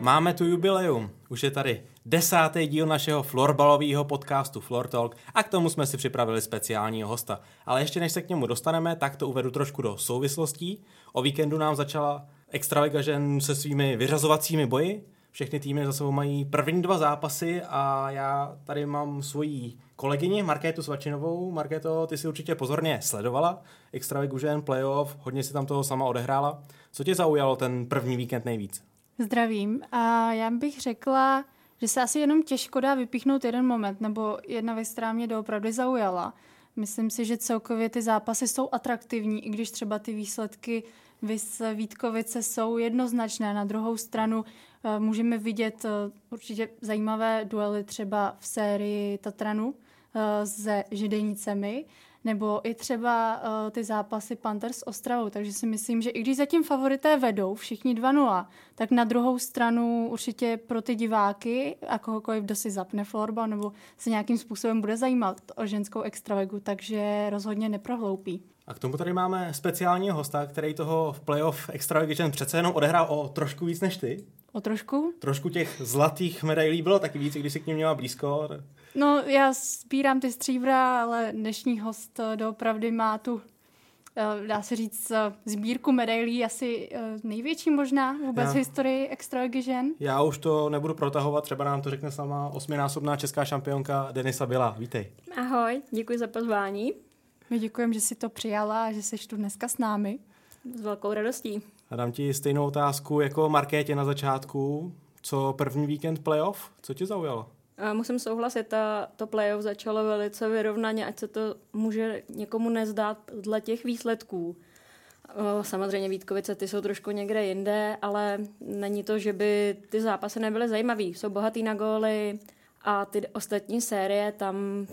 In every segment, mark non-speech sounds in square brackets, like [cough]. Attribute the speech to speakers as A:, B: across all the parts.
A: Máme tu jubileum. Už je tady desátý díl našeho florbalového podcastu Floor Talk a k tomu jsme si připravili speciálního hosta. Ale ještě než se k němu dostaneme, tak to uvedu trošku do souvislostí. O víkendu nám začala Extraliga žen se svými vyřazovacími boji. Všechny týmy za sebou mají první dva zápasy a já tady mám svoji kolegyni Markétu Svačinovou. Markéto, ty si určitě pozorně sledovala Extraligu žen, playoff, hodně si tam toho sama odehrála. Co tě zaujalo ten první víkend nejvíc?
B: Zdravím. A já bych řekla, že se asi jenom těžko dá vypíchnout jeden moment, nebo jedna věc, která mě doopravdy zaujala. Myslím si, že celkově ty zápasy jsou atraktivní, i když třeba ty výsledky Vys Vítkovice jsou jednoznačné. Na druhou stranu uh, můžeme vidět uh, určitě zajímavé duely třeba v sérii Tatranu uh, se Židenicemi, nebo i třeba uh, ty zápasy Panthers s Ostravou. Takže si myslím, že i když zatím favorité vedou všichni 2-0, tak na druhou stranu určitě pro ty diváky a kohokoliv, kdo si zapne florbal nebo se nějakým způsobem bude zajímat o ženskou extravegu, takže rozhodně neprohloupí.
A: A k tomu tady máme speciálního hosta, který toho v playoff Extraligy přece jenom odehrál o trošku víc než ty.
B: O trošku?
A: Trošku těch zlatých medailí bylo taky víc, když si k ním měla blízko.
B: No, já sbírám ty stříbra, ale dnešní host eh, doopravdy má tu eh, dá se říct, eh, sbírku medailí asi největší možná vůbec já, v historii extraligy žen.
A: Já už to nebudu protahovat, třeba nám to řekne sama osminásobná česká šampionka Denisa Byla. Vítej.
C: Ahoj, děkuji za pozvání.
B: My děkujeme, že jsi to přijala a že jsi tu dneska s námi.
C: S velkou radostí.
A: A dám ti stejnou otázku jako Markétě na začátku. Co první víkend playoff? Co tě zaujalo?
C: Musím souhlasit, ta, to playoff začalo velice vyrovnaně, ať se to může někomu nezdát dle těch výsledků. Samozřejmě Vítkovice, ty jsou trošku někde jinde, ale není to, že by ty zápasy nebyly zajímavé. Jsou bohatý na góly a ty ostatní série, tam,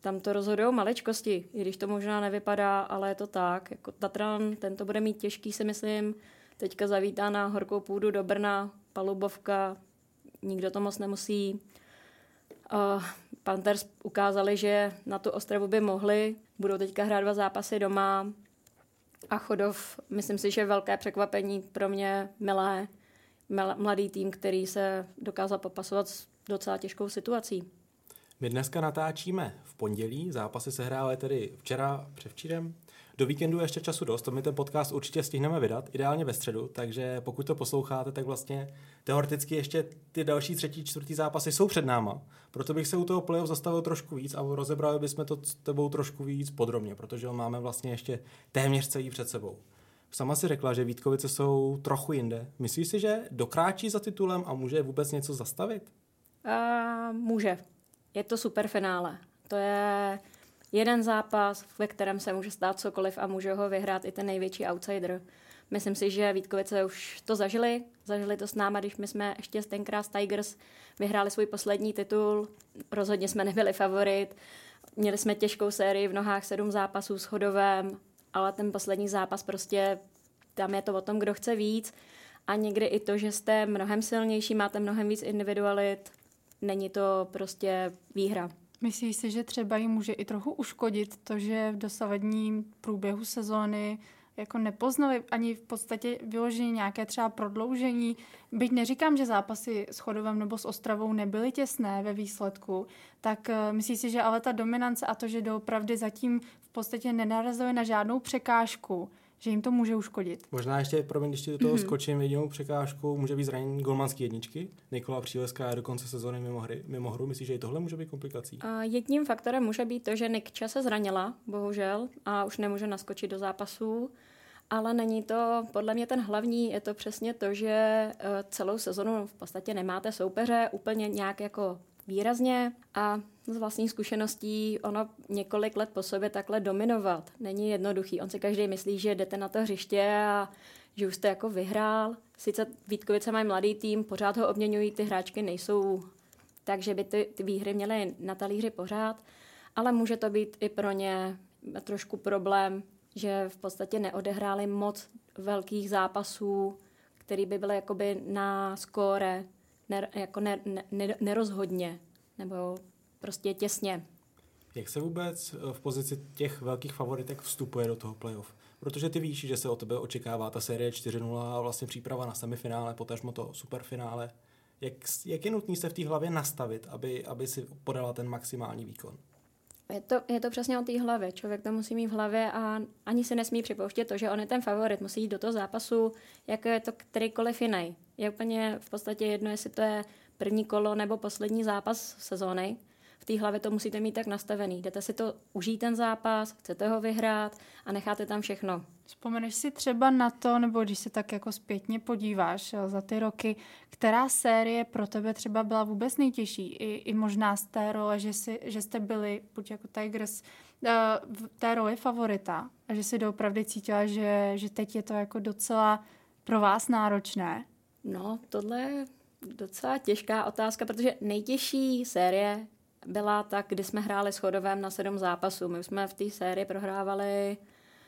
C: tam to rozhodují maličkosti, i když to možná nevypadá, ale je to tak. Jako Tatran, ten to bude mít těžký, si myslím. Teďka zavítá na horkou půdu do Brna, palubovka, nikdo to moc nemusí Uh, Panthers ukázali, že na tu Ostravu by mohli. Budou teďka hrát dva zápasy doma. A Chodov, myslím si, že velké překvapení pro mě milé. Mladý tým, který se dokázal popasovat s docela těžkou situací.
A: My dneska natáčíme v pondělí, zápasy se hrály tedy včera, převčírem. Do víkendu je ještě času dost, to my ten podcast určitě stihneme vydat, ideálně ve středu, takže pokud to posloucháte, tak vlastně teoreticky ještě ty další třetí, čtvrtý zápasy jsou před náma. Proto bych se u toho playoff zastavil trošku víc a rozebrali bychom to s tebou trošku víc podrobně, protože ho máme vlastně ještě téměř celý před sebou. Sama si řekla, že Vítkovice jsou trochu jinde. Myslíš si, že dokráčí za titulem a může vůbec něco zastavit?
C: Uh, může. Je to super finále. To je jeden zápas, ve kterém se může stát cokoliv a může ho vyhrát i ten největší outsider. Myslím si, že Vítkovice už to zažili. Zažili to s náma, když my jsme ještě tenkrát Tigers vyhráli svůj poslední titul. Rozhodně jsme nebyli favorit. Měli jsme těžkou sérii v nohách, sedm zápasů s chodovém, ale ten poslední zápas prostě, tam je to o tom, kdo chce víc. A někdy i to, že jste mnohem silnější, máte mnohem víc individualit, není to prostě výhra.
B: Myslíš si, že třeba jim může i trochu uškodit to, že v dosavadním průběhu sezóny jako nepoznali ani v podstatě vyloženě nějaké třeba prodloužení. Byť neříkám, že zápasy s Chodovem nebo s Ostravou nebyly těsné ve výsledku, tak uh, myslíš si, že ale ta dominance a to, že doopravdy zatím v podstatě nenarazili na žádnou překážku, že jim to může uškodit.
A: Možná ještě, promiň, když ti do toho mm-hmm. skočím, jedinou překážkou může být zranění golmanský jedničky. Nikola Příleská je do konce sezóny mimo, hry, mimo hru. Myslíš, že i tohle může být komplikací?
C: A jedním faktorem může být to, že Nikča se zranila, bohužel, a už nemůže naskočit do zápasů. Ale není to podle mě ten hlavní, je to přesně to, že eh, celou sezonu v podstatě nemáte soupeře úplně nějak jako výrazně a z vlastních zkušeností ono několik let po sobě takhle dominovat není jednoduchý. On si každý myslí, že jdete na to hřiště a že už jste jako vyhrál. Sice Vítkovice mají mladý tým, pořád ho obměňují, ty hráčky nejsou takže by ty, ty výhry měly na talíři pořád, ale může to být i pro ně trošku problém, že v podstatě neodehráli moc velkých zápasů, který by byly jakoby na skóre, ne, jako ne, ne, nerozhodně, nebo prostě těsně.
A: Jak se vůbec eh, v pozici těch velkých favoritek vstupuje do toho playoff? Protože ty víš, že se o tebe očekává ta série 4-0 a vlastně příprava na semifinále, potažmo to superfinále. Jak, jak je nutný se v té hlavě nastavit, aby, aby si podala ten maximální výkon?
C: Je to, je to přesně o té hlavě. Člověk to musí mít v hlavě a ani se nesmí připouštět to, že on je ten favorit. Musí jít do toho zápasu, jako je to kterýkoliv jiný. Je úplně v podstatě jedno, jestli to je první kolo nebo poslední zápas sezóny v té hlavě to musíte mít tak nastavený. Jdete si to užít ten zápas, chcete ho vyhrát a necháte tam všechno.
B: Vzpomeneš si třeba na to, nebo když se tak jako zpětně podíváš za ty roky, která série pro tebe třeba byla vůbec nejtěžší? I, i možná z té role, že, si, že jste byli, buď jako Tigers, uh, v té roli favorita a že si doopravdy cítila, že, že teď je to jako docela pro vás náročné?
C: No, tohle je docela těžká otázka, protože nejtěžší série byla tak, kdy jsme hráli s Chodovem na sedm zápasů. My jsme v té sérii prohrávali,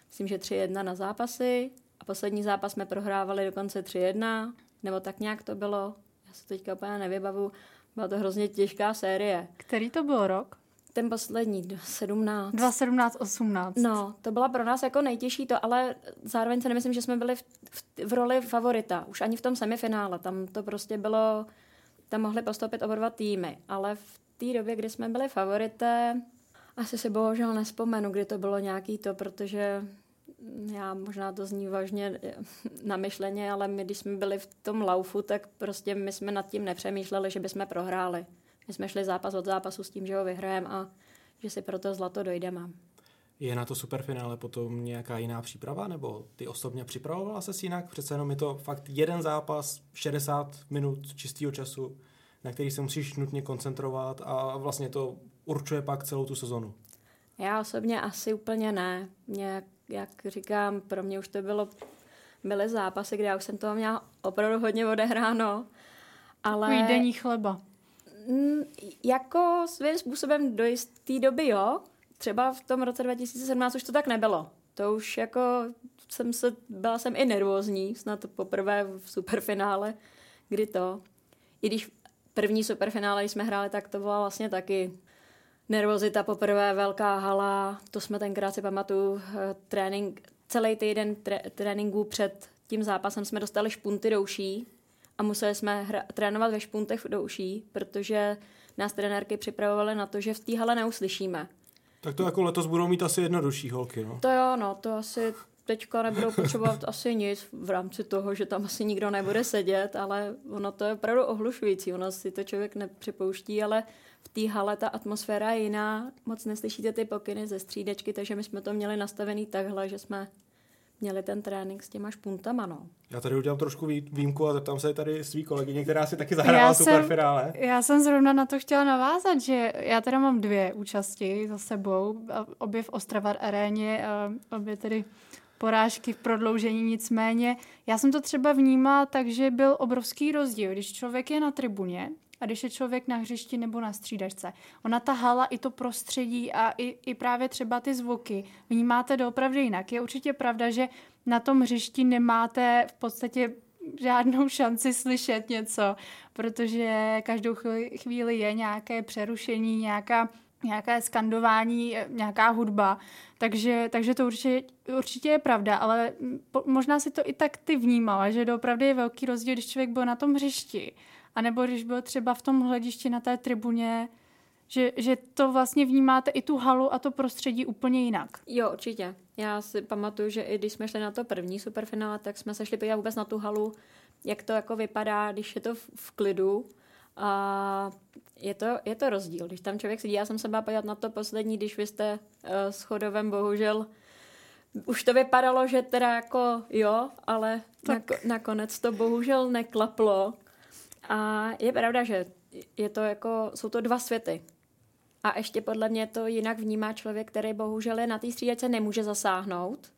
C: myslím, že 3-1 na zápasy a poslední zápas jsme prohrávali dokonce 3-1, nebo tak nějak to bylo. Já se teďka úplně nevybavu. Byla to hrozně těžká série.
B: Který to byl rok?
C: Ten poslední, 17.
B: 2017, 18.
C: No, to byla pro nás jako nejtěžší to, ale zároveň si nemyslím, že jsme byli v, v, v roli favorita. Už ani v tom semifinále. Tam to prostě bylo, tam mohli postoupit oba dva týmy, ale v té době, kdy jsme byli favorité, asi si bohužel nespomenu, kdy to bylo nějaký to, protože já možná to zní vážně [laughs] namyšleně, ale my, když jsme byli v tom laufu, tak prostě my jsme nad tím nepřemýšleli, že bychom prohráli. My jsme šli zápas od zápasu s tím, že ho vyhrajeme a že si pro to zlato dojdeme.
A: Je na to superfinále potom nějaká jiná příprava, nebo ty osobně připravovala se jinak? Přece jenom je to fakt jeden zápas, 60 minut čistého času na který se musíš nutně koncentrovat a vlastně to určuje pak celou tu sezonu.
C: Já osobně asi úplně ne. Mě, jak říkám, pro mě už to bylo, byly zápasy, kde já už jsem toho měla opravdu hodně odehráno. Ale...
B: Takový denní chleba.
C: Mm, jako svým způsobem do jisté doby, jo. Třeba v tom roce 2017 už to tak nebylo. To už jako jsem se, byla jsem i nervózní, snad poprvé v superfinále, kdy to. I když první superfinále, jsme hráli, tak to byla vlastně taky nervozita poprvé, velká hala, to jsme tenkrát si pamatuju, eh, trénink, celý týden tré, tréninku před tím zápasem jsme dostali špunty do uší a museli jsme hra, trénovat ve špuntech do uší, protože nás trenérky připravovaly na to, že v té hale neuslyšíme.
A: Tak to jako letos budou mít asi jednodušší holky, no.
C: To jo, no, to asi teďka nebudou potřebovat [laughs] asi nic v rámci toho, že tam asi nikdo nebude sedět, ale ono to je opravdu ohlušující. Ono si to člověk nepřipouští, ale v té hale ta atmosféra je jiná. Moc neslyšíte ty pokyny ze střídečky, takže my jsme to měli nastavený takhle, že jsme měli ten trénink s těma špuntama, no.
A: Já tady udělám trošku výjimku a zeptám se tady svý kolegyně, která si taky zahrála superfinále.
B: Já jsem zrovna na to chtěla navázat, že já teda mám dvě účasti za sebou, obě v Ostravar aréně, obě tedy porážky v prodloužení, nicméně já jsem to třeba vnímala tak, že byl obrovský rozdíl, když člověk je na tribuně a když je člověk na hřišti nebo na střídačce. Ona ta hala i to prostředí a i, i právě třeba ty zvuky vnímáte doopravdy jinak. Je určitě pravda, že na tom hřišti nemáte v podstatě žádnou šanci slyšet něco, protože každou chvíli je nějaké přerušení, nějaká nějaké skandování, nějaká hudba, takže, takže to určitě, určitě je pravda, ale po, možná si to i tak ty vnímala, že doopravdy je velký rozdíl, když člověk byl na tom hřišti, anebo když byl třeba v tom hledišti na té tribuně, že, že to vlastně vnímáte i tu halu a to prostředí úplně jinak.
C: Jo, určitě. Já si pamatuju, že i když jsme šli na to první superfinále, tak jsme se šli podívat vůbec na tu halu, jak to jako vypadá, když je to v, v klidu. A je to, je to rozdíl. Když tam člověk sedí, já jsem se byla podívat na to poslední, když vy jste uh, s chodovem, bohužel, už to vypadalo, že teda jako jo, ale tak. Nako, nakonec to bohužel neklaplo. A je pravda, že je to jako, jsou to dva světy. A ještě podle mě to jinak vnímá člověk, který bohužel je na té střídačce nemůže zasáhnout,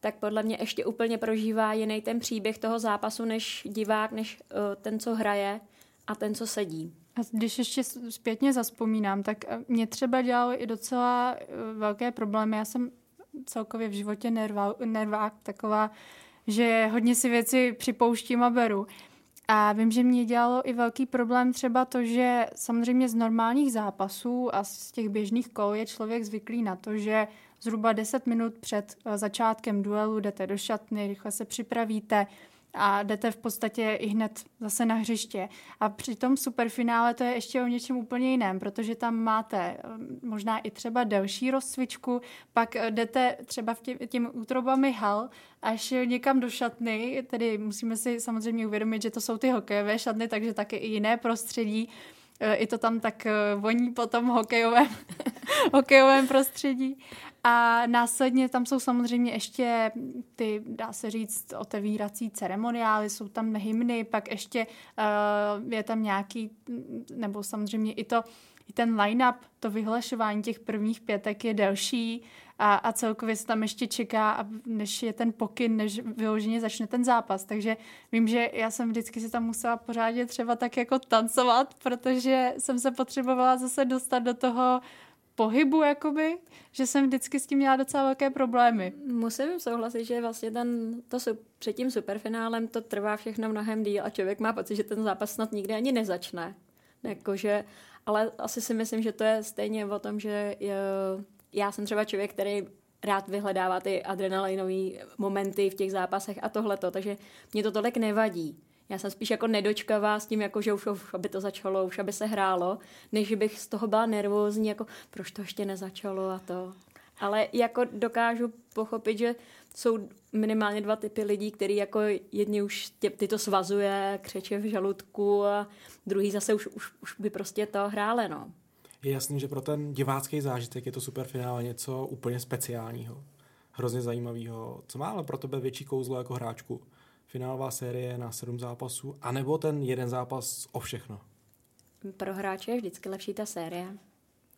C: tak podle mě ještě úplně prožívá jiný ten příběh toho zápasu než divák, než uh, ten, co hraje a ten, co sedí.
B: A když ještě zpětně zaspomínám, tak eh, mě třeba dělalo i docela eh, velké problémy. Já jsem celkově v životě nervá, nervák taková, že hodně si věci připouštím a beru. A vím, že mě dělalo i velký problém třeba to, že samozřejmě z normálních zápasů a z těch běžných kol je člověk zvyklý na to, že zhruba 10 minut před eh, začátkem duelu jdete do šatny, rychle se připravíte, a jdete v podstatě i hned zase na hřiště. A při tom superfinále to je ještě o něčem úplně jiném, protože tam máte eh, možná i třeba delší rozcvičku, pak eh, jdete třeba v tě, těmi útrobami hal až někam do šatny, tedy musíme si samozřejmě uvědomit, že to jsou ty hokejové šatny, takže také i jiné prostředí. Eh, I to tam tak voní po tom hokejovém, [laughs] hokejovém prostředí. A následně tam jsou samozřejmě ještě ty, dá se říct, otevírací ceremoniály, jsou tam hymny, pak ještě uh, je tam nějaký, nebo samozřejmě i to, i ten line-up, to vyhlašování těch prvních pětek je delší a, a celkově se tam ještě čeká, než je ten pokyn, než vyloženě začne ten zápas. Takže vím, že já jsem vždycky si tam musela pořádně třeba tak jako tancovat, protože jsem se potřebovala zase dostat do toho pohybu, jakoby, že jsem vždycky s tím měla docela velké problémy.
C: Musím souhlasit, že vlastně ten, to před tím superfinálem to trvá všechno mnohem díl a člověk má pocit, že ten zápas snad nikdy ani nezačne. Jakože, ale asi si myslím, že to je stejně o tom, že je, já jsem třeba člověk, který rád vyhledává ty adrenalinové momenty v těch zápasech a tohleto, takže mě to tolik nevadí. Já jsem spíš jako nedočkavá s tím, jako, že už, už aby to začalo, už aby se hrálo, než bych z toho byla nervózní, jako proč to ještě nezačalo a to. Ale jako dokážu pochopit, že jsou minimálně dva typy lidí, který jako jedni už tě, ty to svazuje, křeče v žaludku a druhý zase už, už, už by prostě to hrále, no.
A: Je jasný, že pro ten divácký zážitek je to superfinále něco úplně speciálního, hrozně zajímavého. Co má ale pro tebe větší kouzlo jako hráčku? Finálová série na sedm zápasů, anebo ten jeden zápas o všechno?
C: Pro hráče je vždycky lepší ta série.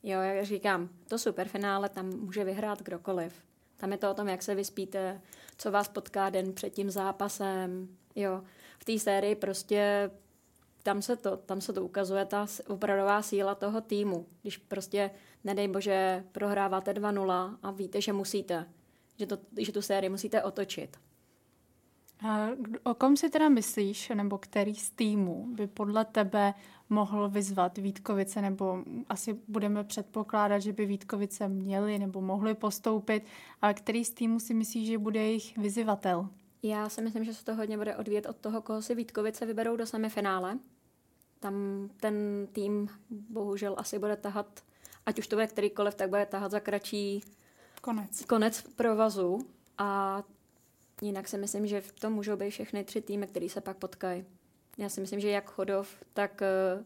C: Jo, jak říkám, to superfinále tam může vyhrát kdokoliv. Tam je to o tom, jak se vyspíte, co vás potká den před tím zápasem. Jo, v té sérii prostě tam se, to, tam se to ukazuje, ta opravdová síla toho týmu. Když prostě, nedej bože, prohráváte 2-0 a víte, že musíte, že, to, že tu sérii musíte otočit.
B: A o kom si teda myslíš, nebo který z týmů by podle tebe mohl vyzvat Vítkovice, nebo asi budeme předpokládat, že by Vítkovice měli nebo mohli postoupit, ale který z týmů si myslíš, že bude jejich vyzývatel?
C: Já si myslím, že se to hodně bude odvíjet od toho, koho si Vítkovice vyberou do semifinále. Tam ten tým bohužel asi bude tahat, ať už to bude kterýkoliv, tak bude tahat za kratší
B: konec,
C: konec provazu. A Jinak si myslím, že v tom můžou být všechny tři týmy, které se pak potkají. Já si myslím, že jak Chodov, tak uh,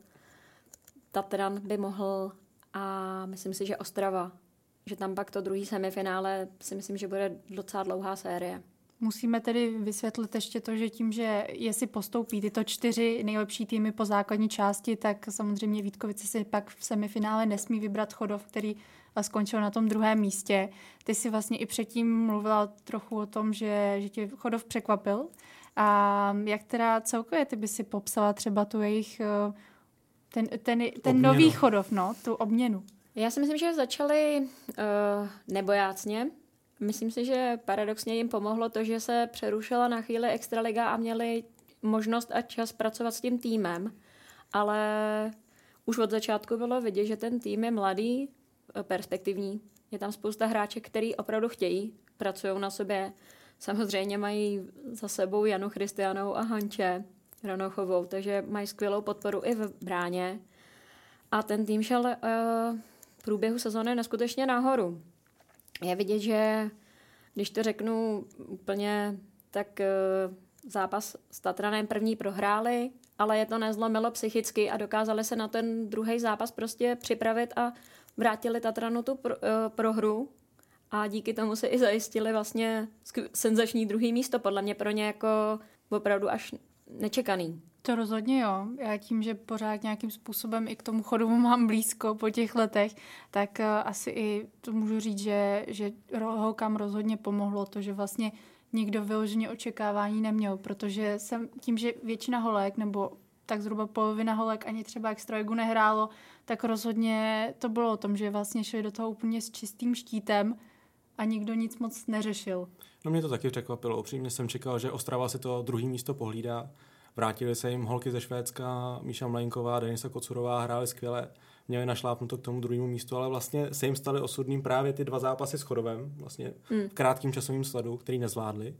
C: Tatran by mohl a myslím si, že Ostrava. Že tam pak to druhý semifinále si myslím, že bude docela dlouhá série.
B: Musíme tedy vysvětlit ještě to, že tím, že jestli postoupí tyto čtyři nejlepší týmy po základní části, tak samozřejmě Vítkovice si pak v semifinále nesmí vybrat Chodov, který skončil na tom druhém místě. Ty si vlastně i předtím mluvila trochu o tom, že, že tě Chodov překvapil. A jak teda celkově ty by si popsala třeba tu jejich, eh, ten, ten, ten nový Chodov, no, tu obměnu?
C: Já si myslím, že začali uh, nebojácně. Myslím si, že paradoxně jim pomohlo to, že se přerušila na chvíli Extraliga a měli možnost a čas pracovat s tím týmem, ale už od začátku bylo vidět, že ten tým je mladý, perspektivní. Je tam spousta hráček, který opravdu chtějí, pracují na sobě. Samozřejmě mají za sebou Janu Christianou a Hanče Ranochovou, takže mají skvělou podporu i v bráně. A ten tým šel uh, v průběhu sezóny neskutečně nahoru. Je vidět, že když to řeknu úplně, tak uh, zápas s Tatranem první prohráli, ale je to nezlomilo psychicky a dokázali se na ten druhý zápas prostě připravit a vrátili Tatranu tu pro, uh, prohru a díky tomu se i zajistili vlastně senzační druhý místo, podle mě pro ně jako opravdu až nečekaný.
B: To rozhodně jo. Já tím, že pořád nějakým způsobem i k tomu chodu mám blízko po těch letech, tak uh, asi i to můžu říct, že, že holkám rozhodně pomohlo to, že vlastně nikdo vyloženě očekávání neměl, protože jsem tím, že většina holek nebo tak zhruba polovina holek ani třeba extraligu nehrálo, tak rozhodně to bylo o tom, že vlastně šli do toho úplně s čistým štítem a nikdo nic moc neřešil.
A: No mě to taky překvapilo. Upřímně jsem čekal, že Ostrava si to druhý místo pohlídá. Vrátili se jim holky ze Švédska, Míša Mlenková, Denisa Kocurová hráli skvěle, měli našlápnuto k tomu druhému místu, ale vlastně se jim staly osudným právě ty dva zápasy s Chodovem, vlastně mm. v krátkém časovém sledu, který nezvládli.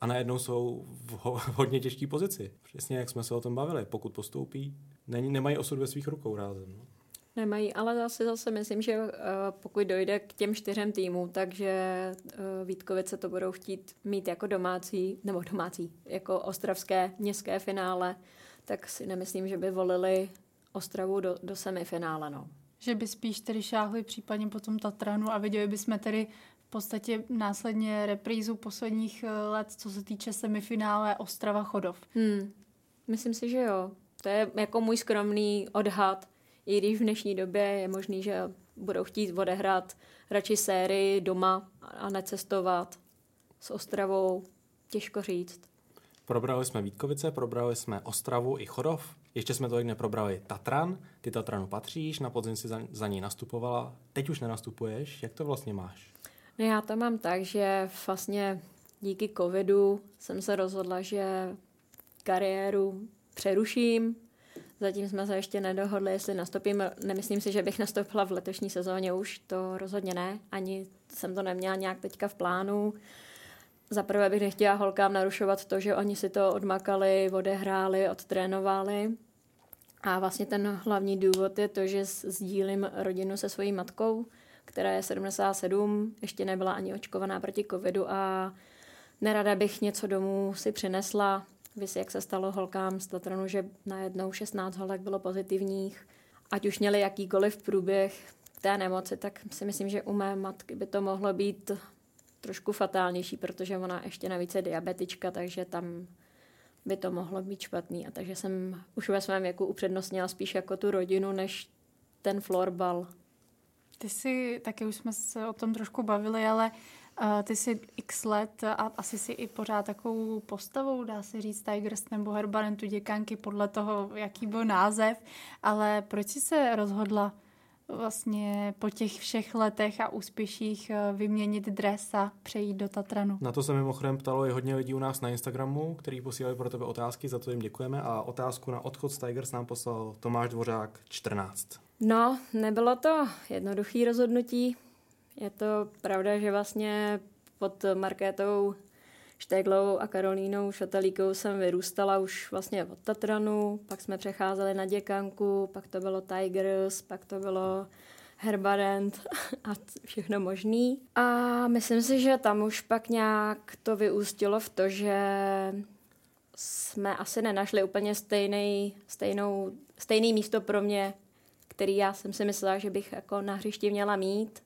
A: a najednou jsou v ho- v hodně těžké pozici. Přesně jak jsme se o tom bavili. Pokud postoupí, není, nemají osud ve svých rukou rázem. No.
C: Nemají, ale zase zase myslím, že uh, pokud dojde k těm čtyřem týmům, takže uh, Vítkovice to budou chtít mít jako domácí, nebo domácí, jako ostravské městské finále, tak si nemyslím, že by volili Ostravu do, do semifinále. No.
B: Že by spíš tedy šáhli případně potom Tatranu a viděli bychom tedy v podstatě následně reprízu posledních eh, let, co se týče semifinále Ostrava Chodov.
C: Hmm. Myslím si, že jo. To je jako můj skromný odhad, i když v dnešní době je možný, že budou chtít odehrát radši sérii doma a necestovat s Ostravou. Těžko říct.
A: Probrali jsme Vítkovice, probrali jsme Ostravu i Chodov. Ještě jsme to neprobrali Tatran. Ty Tatranu patříš, na podzim si za, za ní nastupovala. Teď už nenastupuješ. Jak to vlastně máš?
C: No já to mám tak, že vlastně díky covidu jsem se rozhodla, že kariéru přeruším. Zatím jsme se ještě nedohodli, jestli nastoupím. Nemyslím si, že bych nastoupila v letošní sezóně už, to rozhodně ne. Ani jsem to neměla nějak teďka v plánu. Za prvé bych nechtěla holkám narušovat to, že oni si to odmakali, odehráli, odtrénovali. A vlastně ten hlavní důvod je to, že sdílím rodinu se svojí matkou, která je 77, ještě nebyla ani očkovaná proti covidu a nerada bych něco domů si přinesla. Víš, jak se stalo holkám z Tatranu, že najednou 16 holek bylo pozitivních. Ať už měli jakýkoliv průběh té nemoci, tak si myslím, že u mé matky by to mohlo být trošku fatálnější, protože ona ještě navíc je diabetička, takže tam by to mohlo být špatný. A takže jsem už ve svém věku upřednostnila spíš jako tu rodinu, než ten florbal.
B: Ty si, taky už jsme se o tom trošku bavili, ale ty si x let a asi si i pořád takovou postavou, dá se říct Tigers nebo Herbarentu děkanky podle toho, jaký byl název, ale proč jsi se rozhodla vlastně po těch všech letech a úspěších vyměnit dres a přejít do Tatranu.
A: Na to se mimochodem ptalo i hodně lidí u nás na Instagramu, který posílali pro tebe otázky, za to jim děkujeme a otázku na odchod z Tigers nám poslal Tomáš Dvořák 14.
C: No, nebylo to jednoduché rozhodnutí. Je to pravda, že vlastně pod Markétou Šteglovou a Karolínou Šatalíkou jsem vyrůstala už vlastně od Tatranu, pak jsme přecházeli na Děkanku, pak to bylo Tigers, pak to bylo Herbarent a všechno možný. A myslím si, že tam už pak nějak to vyústilo v to, že jsme asi nenašli úplně stejný, stejnou, stejný místo pro mě, který já jsem si myslela, že bych jako na hřišti měla mít.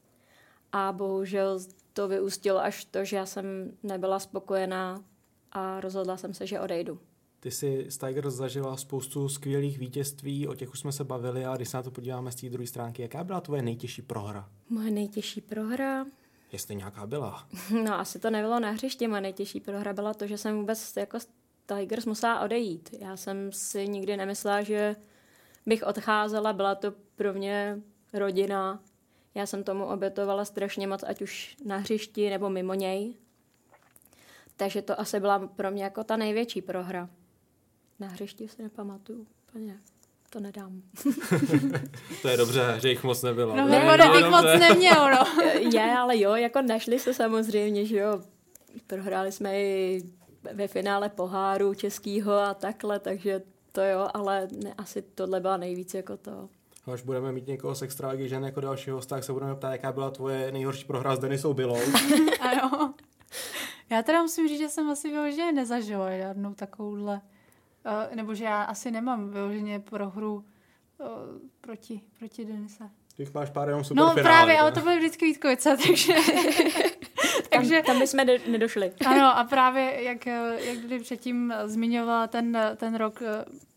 C: A bohužel to vyústilo až to, že já jsem nebyla spokojená a rozhodla jsem se, že odejdu.
A: Ty jsi z Tigers zažila spoustu skvělých vítězství, o těch už jsme se bavili a když se na to podíváme z té druhé stránky, jaká byla tvoje nejtěžší prohra?
C: Moje nejtěžší prohra?
A: Jestli nějaká byla. [laughs]
C: No asi to nebylo na hřišti, moje nejtěžší prohra byla to, že jsem vůbec jako z Tigers musela odejít. Já jsem si nikdy nemyslela, že bych odcházela, byla to pro mě rodina, já jsem tomu obětovala strašně moc, ať už na hřišti nebo mimo něj. Takže to asi byla pro mě jako ta největší prohra. Na hřišti si nepamatuju úplně. To nedám. [laughs]
A: to je dobře, že jich moc nebylo.
B: No, ne, ne, jich moc neměl, no. [laughs]
C: je, ale jo, jako našli se samozřejmě, že jo. Prohráli jsme i ve finále poháru českýho a takhle, takže to jo, ale ne, asi tohle byla nejvíc jako to
A: až budeme mít někoho z extraligy žen jako dalšího hosta, tak se budeme ptát, jaká byla tvoje nejhorší prohra s Denisou Bylou. [laughs]
B: ano. Já teda musím říct, že jsem asi vyloženě nezažila žádnou takovouhle, uh, nebo že já asi nemám vyloženě prohru uh, proti, proti Denise.
A: Ty máš pár jenom super
B: No
A: finále,
B: právě, ale to byly vždycky Vítkovice, [laughs] takže...
C: takže... Tam, tam bychom nedošli.
B: ano, a právě jak, jak kdy předtím zmiňovala ten, ten rok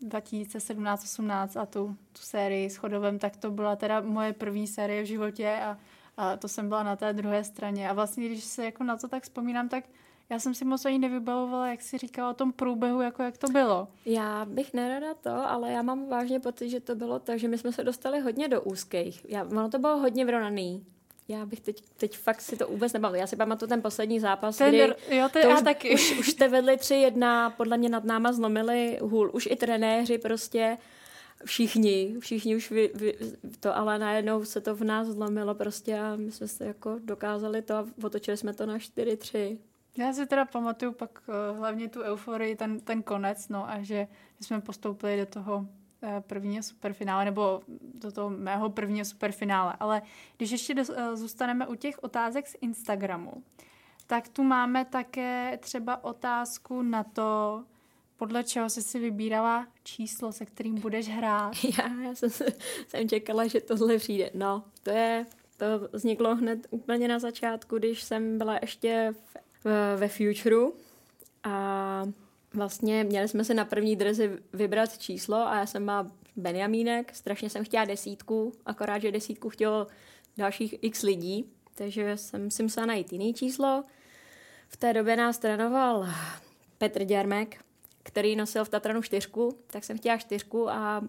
B: 2017-18 a tu, tu sérii s Chodovem, tak to byla teda moje první série v životě a, a to jsem byla na té druhé straně. A vlastně, když se jako na to tak vzpomínám, tak já jsem si moc ani nevybavovala, jak si říkala o tom průběhu, jako jak to bylo.
C: Já bych nerada to, ale já mám vážně pocit, že to bylo tak, že my jsme se dostali hodně do úzkých. Já, ono to bylo hodně vyrovnaný. Já bych teď, teď fakt si to vůbec nebavila. Já si pamatuju ten poslední zápas,
B: ten,
C: kdy
B: jo, to,
C: to
B: já
C: už,
B: taky.
C: Už, už jste vedli 3-1, podle mě nad náma zlomili hůl. Už i trenéři prostě, všichni, všichni už vy, vy, to, ale najednou se to v nás zlomilo prostě a my jsme se jako dokázali to a otočili jsme to na 4-3.
B: Já si teda pamatuju pak uh, hlavně tu euforii, ten, ten konec, no a že jsme postoupili do toho prvního superfinále, nebo do toho mého prvního superfinále. Ale když ještě do, uh, zůstaneme u těch otázek z Instagramu, tak tu máme také třeba otázku na to, podle čeho jsi si vybírala číslo, se kterým budeš hrát? [laughs]
C: Já, já jsem, jsem čekala, že tohle přijde. No, to je, to vzniklo hned úplně na začátku, když jsem byla ještě v, ve Futureu a vlastně měli jsme se na první drezi vybrat číslo a já jsem má Benjamínek, strašně jsem chtěla desítku, akorát, že desítku chtělo dalších x lidí, takže jsem si musela najít jiný číslo. V té době nás trénoval Petr Děrmek, který nosil v Tatranu čtyřku, tak jsem chtěla čtyřku a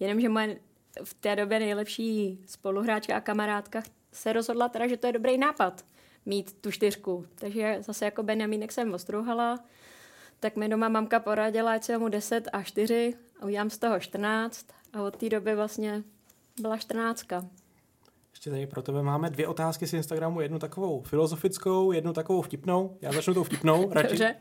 C: jenomže moje v té době nejlepší spoluhráčka a kamarádka se rozhodla teda, že to je dobrý nápad mít tu čtyřku. Takže zase jako Benjamínek jsem ostrouhala, tak mi doma mamka poradila, ať se mu 10 a 4 a udělám z toho 14 a od té doby vlastně byla 14.
A: Ještě tady pro tebe máme dvě otázky z Instagramu, jednu takovou filozofickou, jednu takovou vtipnou. Já začnu tou vtipnou, [laughs] radši. Dobře.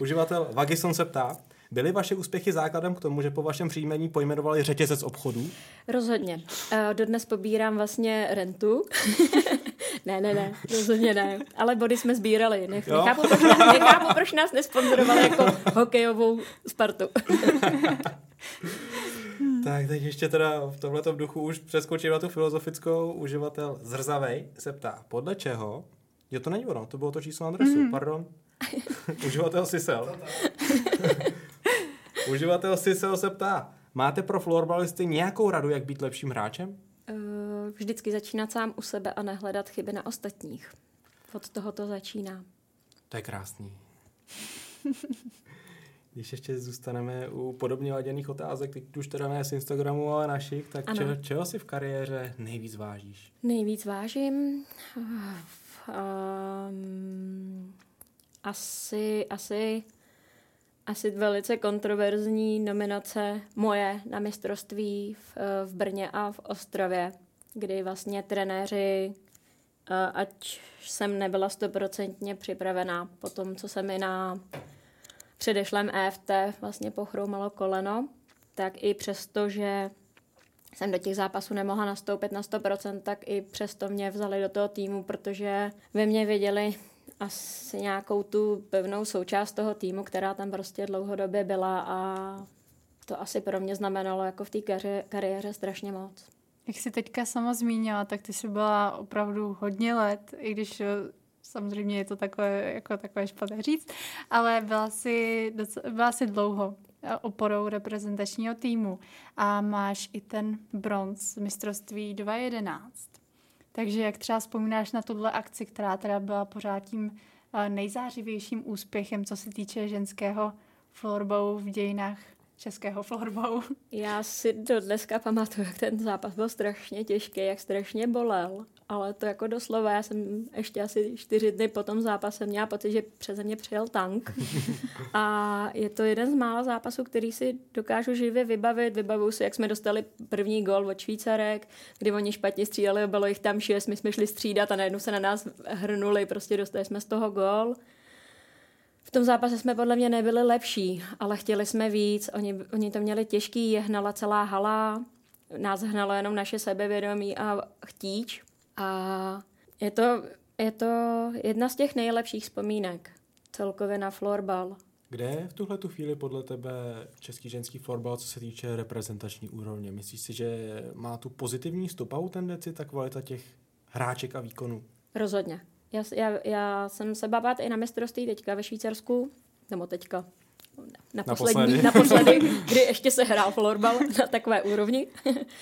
A: Uživatel Vagison se ptá, byly vaše úspěchy základem k tomu, že po vašem příjmení pojmenovali řetězec obchodů?
C: Rozhodně. Uh, dodnes pobírám vlastně rentu. [laughs] ne, ne, ne, rozhodně ne. Ale body jsme sbírali. Nech, nechápu, proč, nechápu, proč nás nesponzorovali jako hokejovou Spartu. [laughs]
A: tak teď ještě teda v tomhle duchu už přeskočím na tu filozofickou. Uživatel Zrzavej se ptá, podle čeho Jo, to není ono, to bylo to číslo adresu, mm-hmm. pardon. [laughs] Uživatel Sisel. [laughs] Uživatel Sisel se ptá, máte pro florbalisty nějakou radu, jak být lepším hráčem?
C: Vždycky začínat sám u sebe a nehledat chyby na ostatních. Od toho to začíná.
A: To je krásný. [laughs] Když ještě zůstaneme u podobně laděných otázek, teď už teda ne z Instagramu, ale našich, tak če, čeho si v kariéře nejvíc vážíš?
C: Nejvíc vážím? Um, asi, asi, asi velice kontroverzní nominace moje na mistrovství v, v Brně a v Ostravě, kdy vlastně trenéři, ať jsem nebyla stoprocentně připravená po tom, co se mi na předešlém EFT vlastně pochroumalo koleno, tak i přesto, že jsem do těch zápasů nemohla nastoupit na 100%, tak i přesto mě vzali do toho týmu, protože ve mně viděli asi nějakou tu pevnou součást toho týmu, která tam prostě dlouhodobě byla a to asi pro mě znamenalo jako v té kari- kariéře strašně moc.
B: Jak jsi teďka sama zmínila, tak ty jsi byla opravdu hodně let, i když eh, samozřejmě je to takové, jako takové špatné říct, ale byla jsi, docela, byla jsi dlouho eh, oporou reprezentačního týmu a máš i ten bronz mistrovství 2011. Takže jak třeba vzpomínáš na tuhle akci, která teda byla pořád tím eh, nejzářivějším úspěchem, co se týče ženského florbow v dějinách českého florbou.
C: Já si do dneska pamatuju, jak ten zápas byl strašně těžký, jak strašně bolel, ale to jako doslova, já jsem ještě asi čtyři dny po tom zápase měla pocit, že přeze mě přijel tank. [laughs] A je to jeden z mála zápasů, který si dokážu živě vybavit. Vybavuju si, jak jsme dostali první gol od Švýcarek, kdy oni špatně střídali, bylo jich tam šest, my jsme šli střídat a najednou se na nás hrnuli, prostě dostali jsme z toho gol. V tom zápase jsme podle mě nebyli lepší, ale chtěli jsme víc. Oni, oni to měli těžký, je hnala celá hala, nás hnalo jenom naše sebevědomí a chtíč. A je to, je to jedna z těch nejlepších vzpomínek celkově na florbal.
A: Kde je v tuhle tu chvíli podle tebe český ženský florbal, co se týče reprezentační úrovně? Myslíš si, že má tu pozitivní stopavou tendenci ta kvalita těch hráček a výkonů?
C: Rozhodně. Já, já, já jsem se bavila i na mistrovství teďka ve Švýcarsku, nebo teďka na poslední, na poslední kdy ještě se hrál florbal [laughs] na takové úrovni.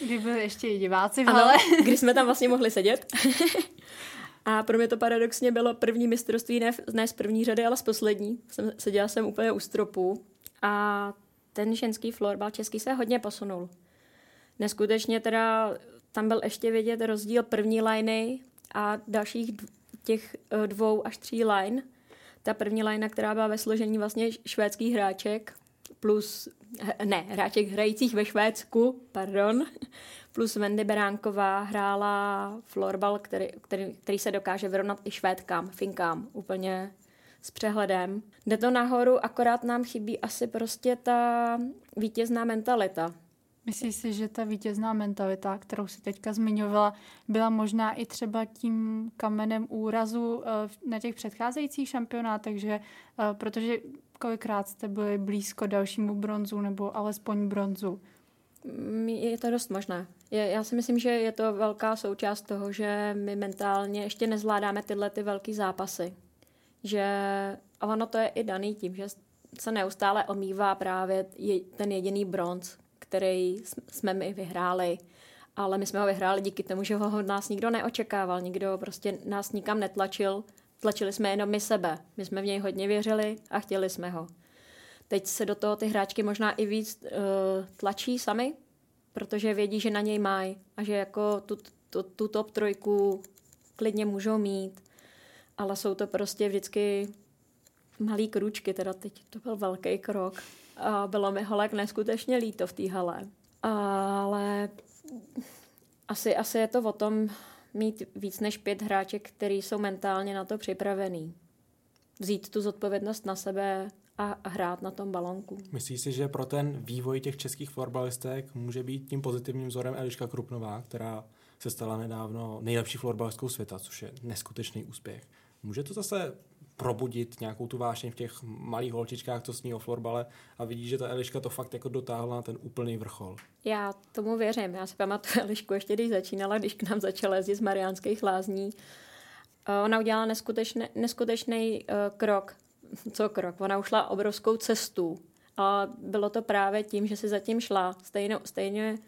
B: Kdy byli ještě i diváci
C: Ale [laughs] kdy jsme tam vlastně mohli sedět. [laughs] A pro mě to paradoxně bylo první mistrovství, ne, ne z první řady, ale z poslední. Jsem, seděla jsem úplně u stropu a ten ženský florbal český se hodně posunul. Neskutečně teda tam byl ještě vidět rozdíl první liney a dalších těch eh, dvou až tří line. Ta první line, která byla ve složení vlastně švédských hráček, plus, ne, hráček hrajících ve Švédsku, pardon, [laughs] plus Wendy Beránková hrála florbal, který, který, který se dokáže vyrovnat i švédkám, finkám, úplně s přehledem. Jde to nahoru, akorát nám chybí asi prostě ta vítězná mentalita.
B: Myslíš si, že ta vítězná mentalita, kterou si teďka zmiňovala, byla možná i třeba tím kamenem úrazu eh, na těch předcházejících šampionátech, že, eh, protože kolikrát jste byli blízko dalšímu bronzu nebo alespoň bronzu?
C: Je to dost možné. Je, já si myslím, že je to velká součást toho, že my mentálně ještě nezvládáme tyhle ty velké zápasy. Že, a ono to je i daný tím, že se neustále omývá právě ten jediný bronz, který jsme my vyhráli. Ale my jsme ho vyhráli díky tomu, že ho od nás nikdo neočekával, nikdo prostě nás nikam netlačil. Tlačili jsme jenom my sebe. My jsme v něj hodně věřili a chtěli jsme ho. Teď se do toho ty hráčky možná i víc uh, tlačí sami, protože vědí, že na něj mají a že jako tu, tu, tu top trojku klidně můžou mít, ale jsou to prostě vždycky malý kručky, teda teď to byl velký krok bylo mi holek neskutečně líto v té hale. Ale asi, asi je to o tom mít víc než pět hráček, který jsou mentálně na to připravený. Vzít tu zodpovědnost na sebe a hrát na tom balonku.
A: Myslíš si, že pro ten vývoj těch českých florbalistek může být tím pozitivním vzorem Eliška Krupnová, která se stala nedávno nejlepší florbalistou světa, což je neskutečný úspěch. Může to zase probudit nějakou tu vášeň v těch malých holčičkách, co sní o florbale a vidí, že ta Eliška to fakt jako dotáhla na ten úplný vrchol.
C: Já tomu věřím. Já si pamatuju Elišku ještě, když začínala, když k nám začala jezdit z Mariánských lázní. Eh, ona udělala neskutečný, neskutečný uh, krok. Co krok? Ona ušla obrovskou cestu. A bylo to právě tím, že si zatím šla. Stejnou, stejně,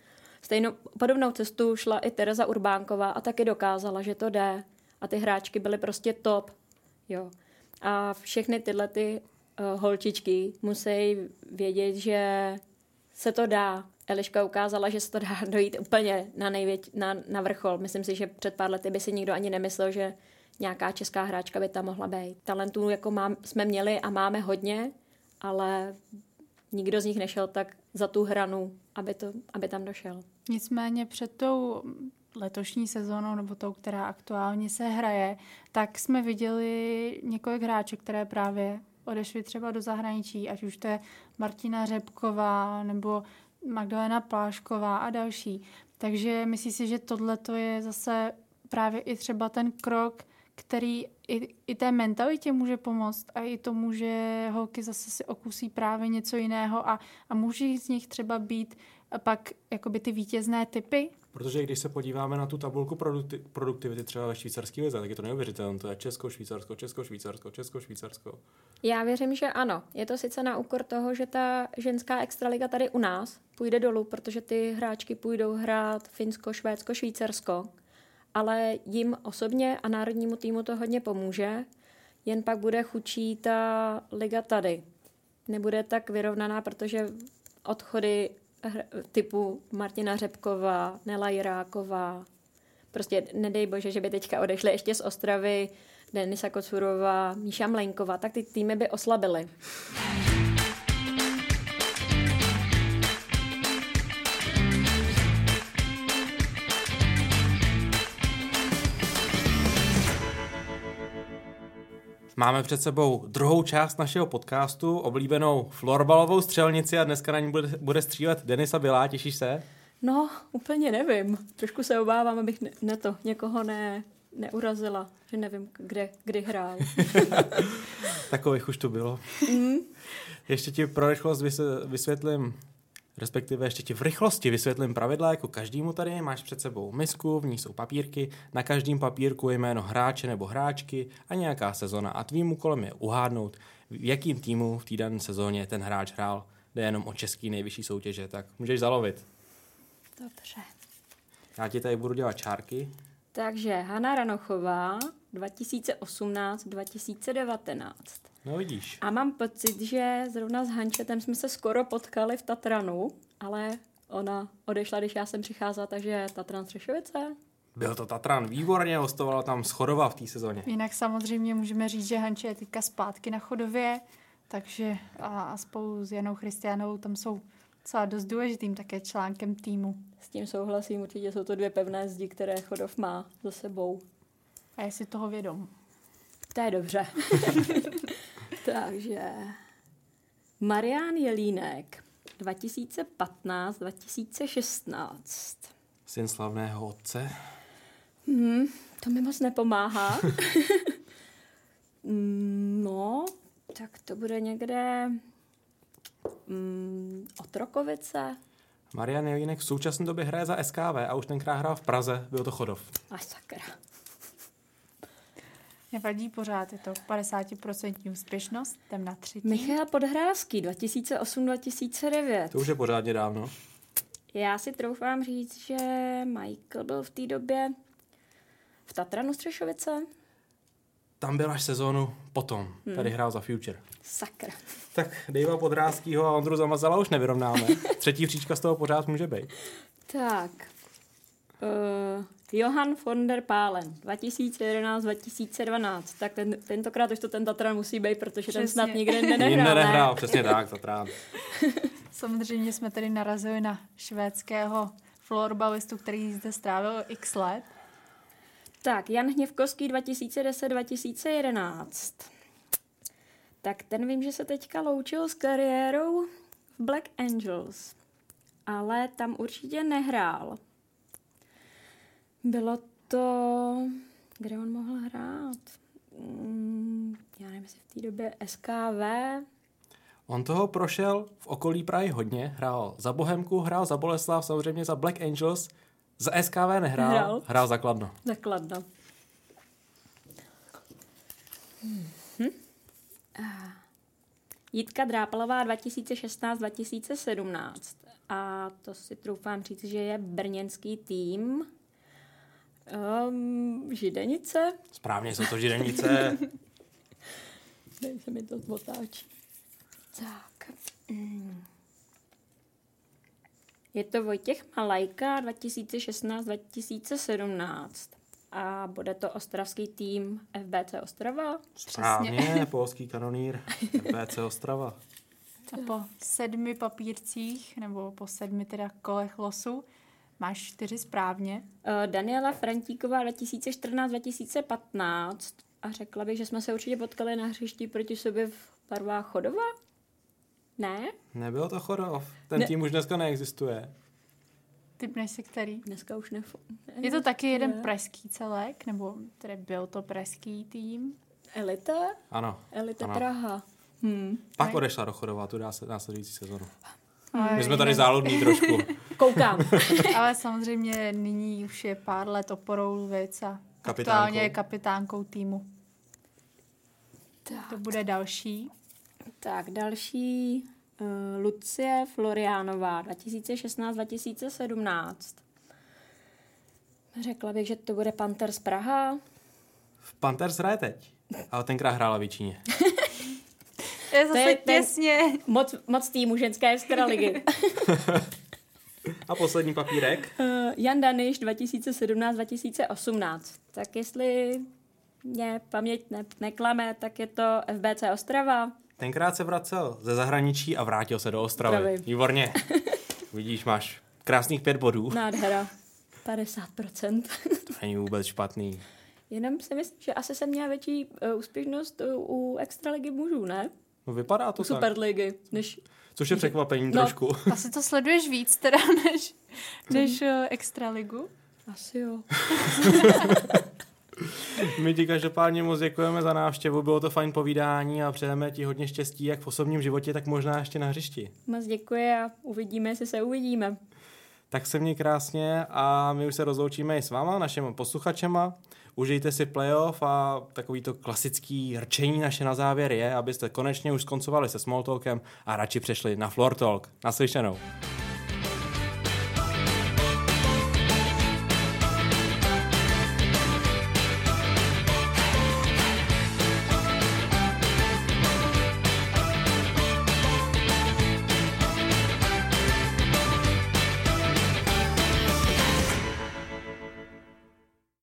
C: stejnou podobnou cestu šla i Tereza Urbánková a taky dokázala, že to jde. A ty hráčky byly prostě top. Jo. A všechny tyhle ty uh, holčičky musí vědět, že se to dá. Eliška ukázala, že se to dá [laughs] dojít úplně na, nejvěť, na, na vrchol. Myslím si, že před pár lety by si nikdo ani nemyslel, že nějaká česká hráčka by tam mohla být. Talentů jako mám, jsme měli a máme hodně, ale nikdo z nich nešel tak za tu hranu, aby, to, aby tam došel.
B: Nicméně před tou letošní sezónou, nebo tou, která aktuálně se hraje, tak jsme viděli několik hráček, které právě odešly třeba do zahraničí, ať už to je Martina Řepková nebo Magdalena Plášková a další. Takže myslím si, že tohle je zase právě i třeba ten krok, který i, i té mentalitě může pomoct a i tomu, že holky zase si okusí právě něco jiného a, a může z nich třeba být pak jakoby ty vítězné typy,
A: Protože když se podíváme na tu tabulku produkti- produktivity třeba ve švýcarské lize, tak je to neuvěřitelné. To je Česko, Švýcarsko, Česko, Švýcarsko, Česko, Švýcarsko.
C: Já věřím, že ano. Je to sice na úkor toho, že ta ženská extraliga tady u nás půjde dolů, protože ty hráčky půjdou hrát Finsko, Švédsko, Švýcarsko, ale jim osobně a národnímu týmu to hodně pomůže, jen pak bude chučí ta liga tady. Nebude tak vyrovnaná, protože odchody typu Martina Řepková, Nela Jiráková. Prostě nedej bože, že by teďka odešli ještě z Ostravy Denisa Kocurová, Míša Mlenková, tak ty týmy by oslabily.
A: Máme před sebou druhou část našeho podcastu, oblíbenou florbalovou střelnici a dneska na ní bude, bude střílet Denisa Bilá, těšíš se?
C: No, úplně nevím. Trošku se obávám, abych ne, ne to, někoho ne, neurazila, že nevím, kde, kdy hrál. [laughs]
A: Takových už to bylo. Mm. Ještě ti pro rychlost vysvětlím respektive ještě ti v rychlosti vysvětlím pravidla, jako každému tady máš před sebou misku, v ní jsou papírky, na každém papírku je jméno hráče nebo hráčky a nějaká sezona a tvým úkolem je uhádnout, v jakým týmu v té dané sezóně ten hráč hrál. Jde jenom o český nejvyšší soutěže, tak můžeš zalovit.
C: Dobře.
A: Já ti tady budu dělat čárky.
C: Takže Hanna Ranochová 2018-2019.
A: No vidíš.
C: A mám pocit, že zrovna s Hančetem jsme se skoro potkali v Tatranu, ale ona odešla, když já jsem přicházela, takže Tatran Střešovice.
A: Byl to Tatran, výborně, hostovala tam Schodova v té sezóně.
B: Jinak samozřejmě můžeme říct, že Hanče je teďka zpátky na Chodově, takže a, a spolu s Janou Christianou tam jsou docela dost důležitým také článkem týmu.
C: S tím souhlasím, určitě jsou to dvě pevné zdi, které Chodov má za sebou.
B: A je si toho vědom.
C: To je dobře. [laughs] Takže Marián Jelínek 2015-2016.
A: Syn slavného otce.
C: Hmm, to mi moc nepomáhá. [laughs] Mm, no, tak to bude někde mm, Otrokovice.
A: Marian Jelínek v současné době hraje za SKV a už tenkrát hrál v Praze, byl to Chodov.
C: A sakra.
B: Nevadí pořád, je to 50% úspěšnost, jdem na třetí.
C: Michal Podhrázký 2008-2009.
A: To už je pořádně dávno.
C: Já si troufám říct, že Michael byl v té době v Tatranu Střešovice.
A: Tam byl až sezónu potom. Hmm. Tady hrál za Future.
C: Sakra.
A: Tak Dejva Podrázkýho a Ondru Zamazala už nevyrovnáme. [laughs] Třetí příčka z toho pořád může být.
C: Tak. Uh, Johan von der Pálen, 2011-2012. Tak ten, tentokrát už to ten Tatran musí být, protože přesně. ten snad nikde nehrál.
A: Jinde nehrál, přesně [laughs] tak, Tatran. [laughs]
B: Samozřejmě jsme tady narazili na švédského florbalistu, který zde strávil x let.
C: Tak, Jan Hněvkovský 2010-2011. Tak ten vím, že se teďka loučil s kariérou v Black Angels, ale tam určitě nehrál. Bylo to... Kde on mohl hrát? Mm, já nevím, jestli v té době SKV.
A: On toho prošel v okolí Prahy hodně. Hrál za Bohemku, hrál za Boleslav, samozřejmě za Black Angels. Za SKV nehrál, hrál, hrál za Kladno.
C: Za Kladno. Hmm. Jitka Drápalová 2016-2017. A to si troufám říct, že je brněnský tým. Um, židenice?
A: Správně jsou to židenice. [laughs]
C: Tady se mi to otáčí. Tak. Mm. Je to Vojtěch Malajka 2016-2017 a bude to ostravský tým FBC Ostrava.
A: Správně, [laughs] polský kanonýr FBC Ostrava.
B: A po sedmi papírcích, nebo po sedmi teda kolech losu, máš čtyři správně.
C: Uh, Daniela Frantíková 2014-2015 a řekla bych, že jsme se určitě potkali na hřišti proti sobě v barvách Chodova? Ne?
A: Nebyl to Chodov. Ten ne. tým už dneska neexistuje.
B: Typneš si který?
C: Dneska už nefo-
B: Je to taky jeden pražský celek, nebo tedy byl to pražský tým?
C: Elita?
A: Ano.
C: Elita
A: ano.
C: Praha. Hmm.
A: Pak odešla do Chodova tu následující sezonu. My jsme tady záludní trošku. [laughs]
C: Koukám. [laughs]
B: Ale samozřejmě nyní už je pár let oporou věc a aktuálně je kapitánkou týmu. Tak. To bude další.
C: Tak, další uh, Lucie Floriánová 2016-2017. Řekla bych, že to bude Panthers Praha.
A: V Panthers hraje teď, ale tenkrát hrála v Číně. [laughs]
B: je zase to je těsně.
C: Moc, moc týmu ženské ligy. [laughs]
A: A poslední papírek?
C: Uh, Jan Daniš 2017-2018. Tak jestli mě paměť ne- neklame, tak je to FBC Ostrava.
A: Tenkrát se vracel ze zahraničí a vrátil se do Ostravy. Zdravím. Výborně. [laughs] Vidíš, máš krásných pět bodů.
C: Nádhera. 50%. [laughs]
A: to není vůbec špatný.
C: Jenom si myslím, že asi jsem měla větší uh, úspěšnost uh, u extraligy mužů, ne?
A: No vypadá to
C: u Superligy, než...
A: Což je překvapení no. trošku. [laughs]
B: Asi to sleduješ víc teda, [laughs] než, než uh, extraligu?
C: Asi jo.
A: My ti každopádně moc děkujeme za návštěvu, bylo to fajn povídání a přejeme ti hodně štěstí jak v osobním životě, tak možná ještě na hřišti.
C: Moc děkuji a uvidíme, jestli se uvidíme.
A: Tak se mě krásně a my už se rozloučíme i s váma, našimi posluchačema. Užijte si playoff a takový to klasický rčení naše na závěr je, abyste konečně už skoncovali se Smalltalkem a radši přešli na Floor Talk. Naslyšenou.